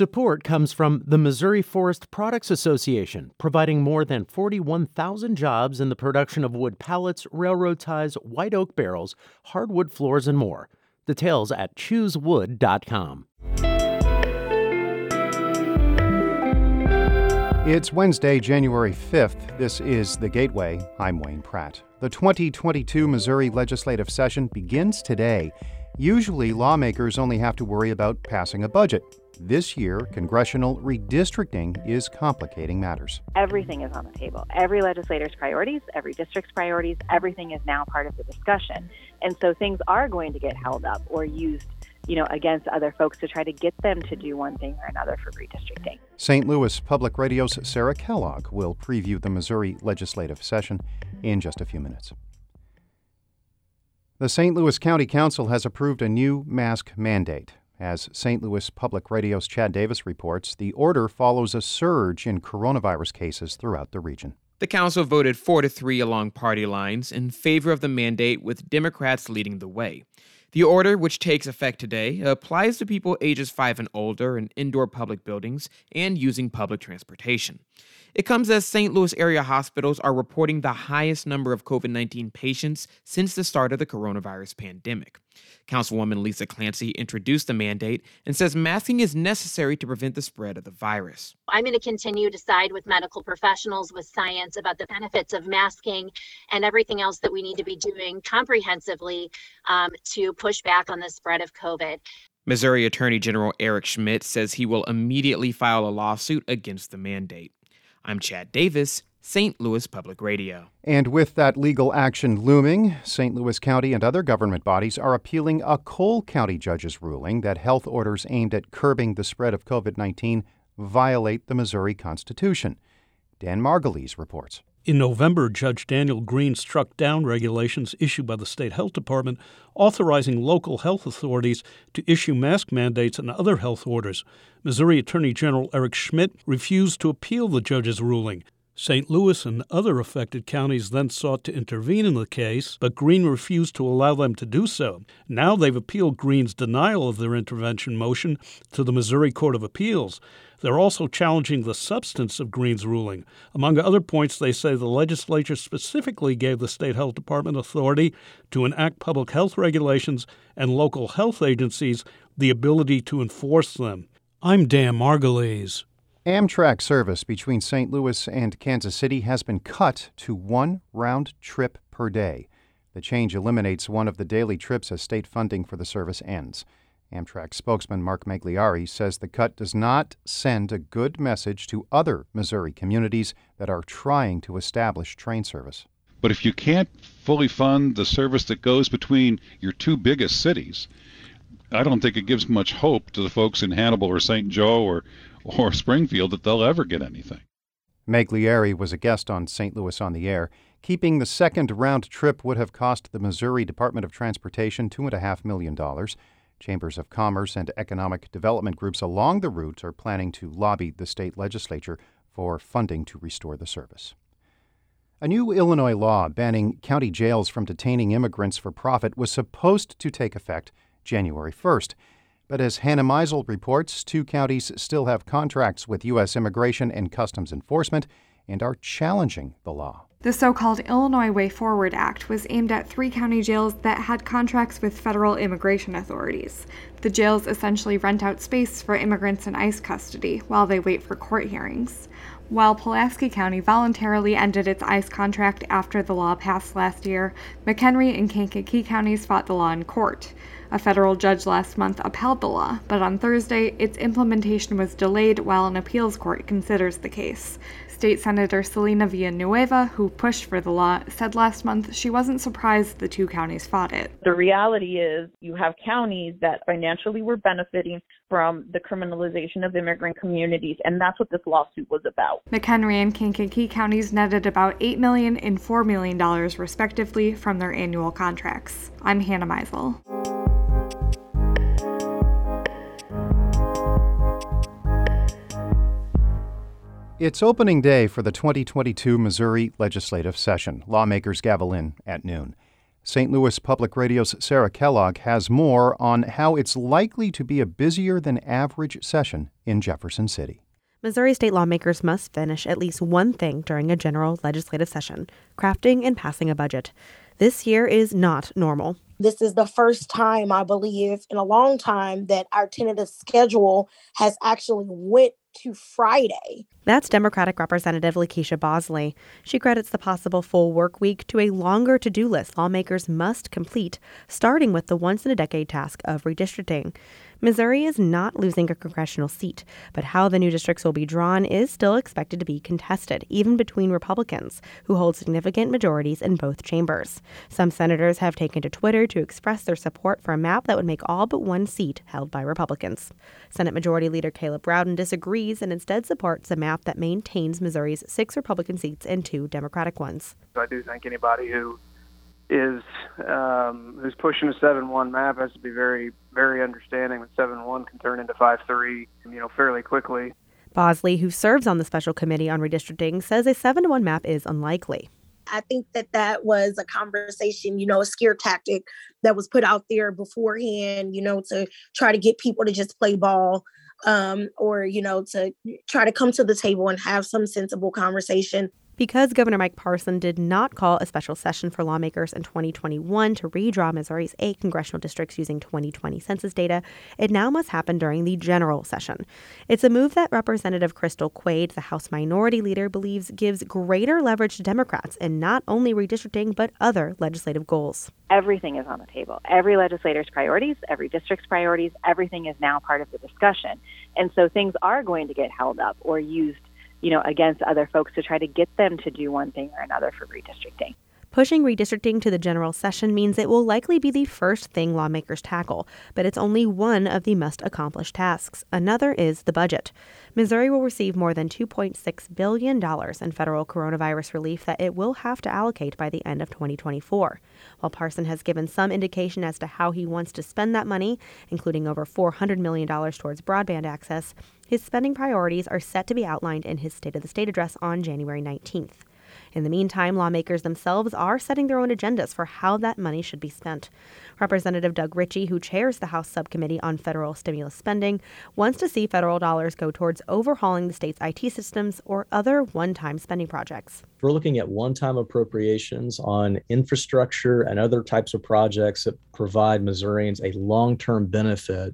Support comes from the Missouri Forest Products Association, providing more than 41,000 jobs in the production of wood pallets, railroad ties, white oak barrels, hardwood floors, and more. Details at choosewood.com. It's Wednesday, January 5th. This is The Gateway. I'm Wayne Pratt. The 2022 Missouri legislative session begins today. Usually, lawmakers only have to worry about passing a budget. This year, congressional redistricting is complicating matters. Everything is on the table. Every legislator's priorities, every district's priorities, everything is now part of the discussion. And so things are going to get held up or used you know, against other folks to try to get them to do one thing or another for redistricting. St. Louis Public Radio's Sarah Kellogg will preview the Missouri legislative session in just a few minutes. The St. Louis County Council has approved a new mask mandate. As St. Louis Public Radio's Chad Davis reports, the order follows a surge in coronavirus cases throughout the region. The council voted 4 to 3 along party lines in favor of the mandate, with Democrats leading the way. The order, which takes effect today, applies to people ages 5 and older in indoor public buildings and using public transportation. It comes as St. Louis area hospitals are reporting the highest number of COVID 19 patients since the start of the coronavirus pandemic. Councilwoman Lisa Clancy introduced the mandate and says masking is necessary to prevent the spread of the virus. I'm going to continue to side with medical professionals, with science about the benefits of masking and everything else that we need to be doing comprehensively um, to push back on the spread of COVID. Missouri Attorney General Eric Schmitt says he will immediately file a lawsuit against the mandate. I'm Chad Davis, St. Louis Public Radio. And with that legal action looming, St. Louis County and other government bodies are appealing a Cole County judge's ruling that health orders aimed at curbing the spread of COVID 19 violate the Missouri Constitution. Dan Margulies reports. In November, Judge Daniel Green struck down regulations issued by the state health department authorizing local health authorities to issue mask mandates and other health orders. Missouri Attorney General Eric Schmitt refused to appeal the judge's ruling. St. Louis and other affected counties then sought to intervene in the case, but Green refused to allow them to do so. Now they've appealed Green's denial of their intervention motion to the Missouri Court of Appeals. They're also challenging the substance of Green's ruling. Among other points, they say the legislature specifically gave the state health department authority to enact public health regulations and local health agencies the ability to enforce them. I'm Dan Margulies. Amtrak service between St. Louis and Kansas City has been cut to one round trip per day. The change eliminates one of the daily trips as state funding for the service ends. Amtrak spokesman Marc Magliari says the cut does not send a good message to other Missouri communities that are trying to establish train service. But if you can't fully fund the service that goes between your two biggest cities, I don't think it gives much hope to the folks in Hannibal or St. Joe or, or Springfield that they'll ever get anything. Magliari was a guest on St. Louis on the Air. Keeping the second round trip would have cost the Missouri Department of Transportation $2.5 million. Chambers of Commerce and economic development groups along the route are planning to lobby the state legislature for funding to restore the service. A new Illinois law banning county jails from detaining immigrants for profit was supposed to take effect January 1st. But as Hannah Meisel reports, two counties still have contracts with U.S. Immigration and Customs Enforcement and are challenging the law. The so called Illinois Way Forward Act was aimed at three county jails that had contracts with federal immigration authorities. The jails essentially rent out space for immigrants in ICE custody while they wait for court hearings. While Pulaski County voluntarily ended its ICE contract after the law passed last year, McHenry and Kankakee counties fought the law in court. A federal judge last month upheld the law, but on Thursday, its implementation was delayed while an appeals court considers the case. State Senator Celina Villanueva, who pushed for the law, said last month she wasn't surprised the two counties fought it. The reality is you have counties that financially were benefiting from the criminalization of immigrant communities, and that's what this lawsuit was about. McHenry and Kankakee counties netted about $8 million and $4 million, respectively, from their annual contracts. I'm Hannah Meisel. It's opening day for the 2022 Missouri legislative session. Lawmakers gavel in at noon. St. Louis Public Radio's Sarah Kellogg has more on how it's likely to be a busier than average session in Jefferson City. Missouri state lawmakers must finish at least one thing during a general legislative session crafting and passing a budget. This year is not normal. This is the first time, I believe, in a long time that our tentative schedule has actually went to Friday. That's Democratic Representative LaKeySha Bosley. She credits the possible full work week to a longer to do list lawmakers must complete, starting with the once in a decade task of redistricting. Missouri is not losing a congressional seat, but how the new districts will be drawn is still expected to be contested, even between Republicans, who hold significant majorities in both chambers. Some senators have taken to Twitter to express their support for a map that would make all but one seat held by Republicans. Senate Majority Leader Caleb Rowden disagrees and instead supports a map that maintains Missouri's six Republican seats and two Democratic ones. I do think anybody who is um, who's pushing a seven-one map has to be very, very understanding that seven-one can turn into five-three, you know, fairly quickly. Bosley, who serves on the special committee on redistricting, says a seven-one map is unlikely. I think that that was a conversation, you know, a scare tactic that was put out there beforehand, you know, to try to get people to just play ball um, or, you know, to try to come to the table and have some sensible conversation. Because Governor Mike Parson did not call a special session for lawmakers in 2021 to redraw Missouri's eight congressional districts using 2020 census data, it now must happen during the general session. It's a move that Representative Crystal Quade, the House Minority Leader, believes gives greater leverage to Democrats in not only redistricting but other legislative goals. Everything is on the table. Every legislator's priorities, every district's priorities, everything is now part of the discussion. And so things are going to get held up or used you know, against other folks to try to get them to do one thing or another for redistricting. Pushing redistricting to the general session means it will likely be the first thing lawmakers tackle, but it's only one of the must accomplish tasks. Another is the budget. Missouri will receive more than $2.6 billion in federal coronavirus relief that it will have to allocate by the end of 2024. While Parson has given some indication as to how he wants to spend that money, including over $400 million towards broadband access, his spending priorities are set to be outlined in his State of the State address on January 19th. In the meantime, lawmakers themselves are setting their own agendas for how that money should be spent. Representative Doug Richey, who chairs the House Subcommittee on Federal Stimulus Spending, wants to see federal dollars go towards overhauling the state's IT systems or other one time spending projects. We're looking at one time appropriations on infrastructure and other types of projects that provide Missourians a long term benefit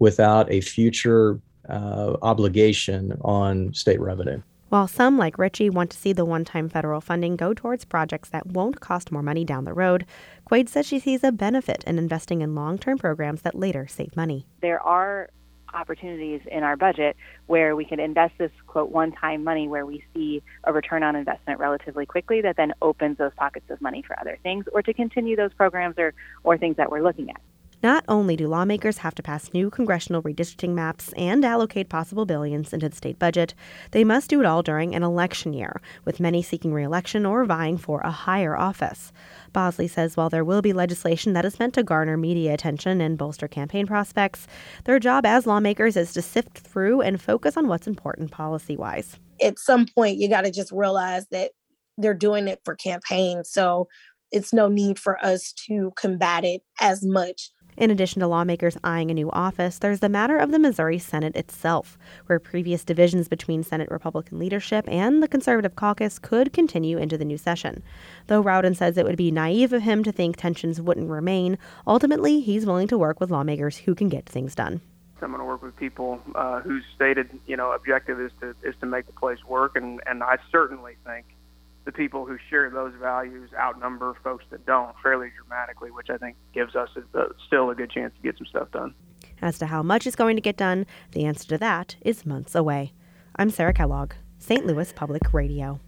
without a future uh, obligation on state revenue. While some, like Richey, want to see the one time federal funding go towards projects that won't cost more money down the road, Quade says she sees a benefit in investing in long term programs that later save money. There are opportunities in our budget where we can invest this quote one time money where we see a return on investment relatively quickly that then opens those pockets of money for other things or to continue those programs or, or things that we're looking at. Not only do lawmakers have to pass new congressional redistricting maps and allocate possible billions into the state budget, they must do it all during an election year, with many seeking reelection or vying for a higher office. Bosley says while there will be legislation that is meant to garner media attention and bolster campaign prospects, their job as lawmakers is to sift through and focus on what's important policy wise. At some point, you got to just realize that they're doing it for campaigns. So it's no need for us to combat it as much in addition to lawmakers eyeing a new office, there's the matter of the Missouri Senate itself, where previous divisions between Senate Republican leadership and the conservative caucus could continue into the new session. Though Rowden says it would be naive of him to think tensions wouldn't remain, ultimately he's willing to work with lawmakers who can get things done. I'm going to work with people uh, whose stated, you know, objective is to is to make the place work, and and I certainly think the people who share those values outnumber folks that don't fairly dramatically, which I think gives us a, still a good chance to get some stuff done. As to how much is going to get done, the answer to that is months away. I'm Sarah Kellogg, St. Louis Public Radio.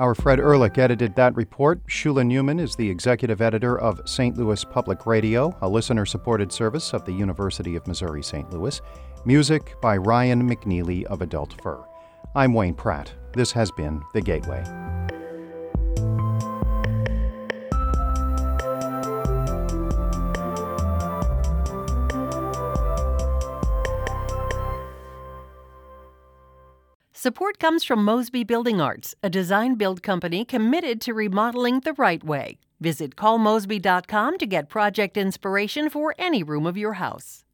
Our Fred Ehrlich edited that report. Shula Neuman is the executive editor of St. Louis Public Radio, a listener supported service of the University of Missouri St. Louis. Music by Ryan McNeely of Adult Fur. I'm Wayne Pratt. This has been The Gateway. Support comes from Mosby Building Arts, a design build company committed to remodeling the right way. Visit callmosby.com to get project inspiration for any room of your house.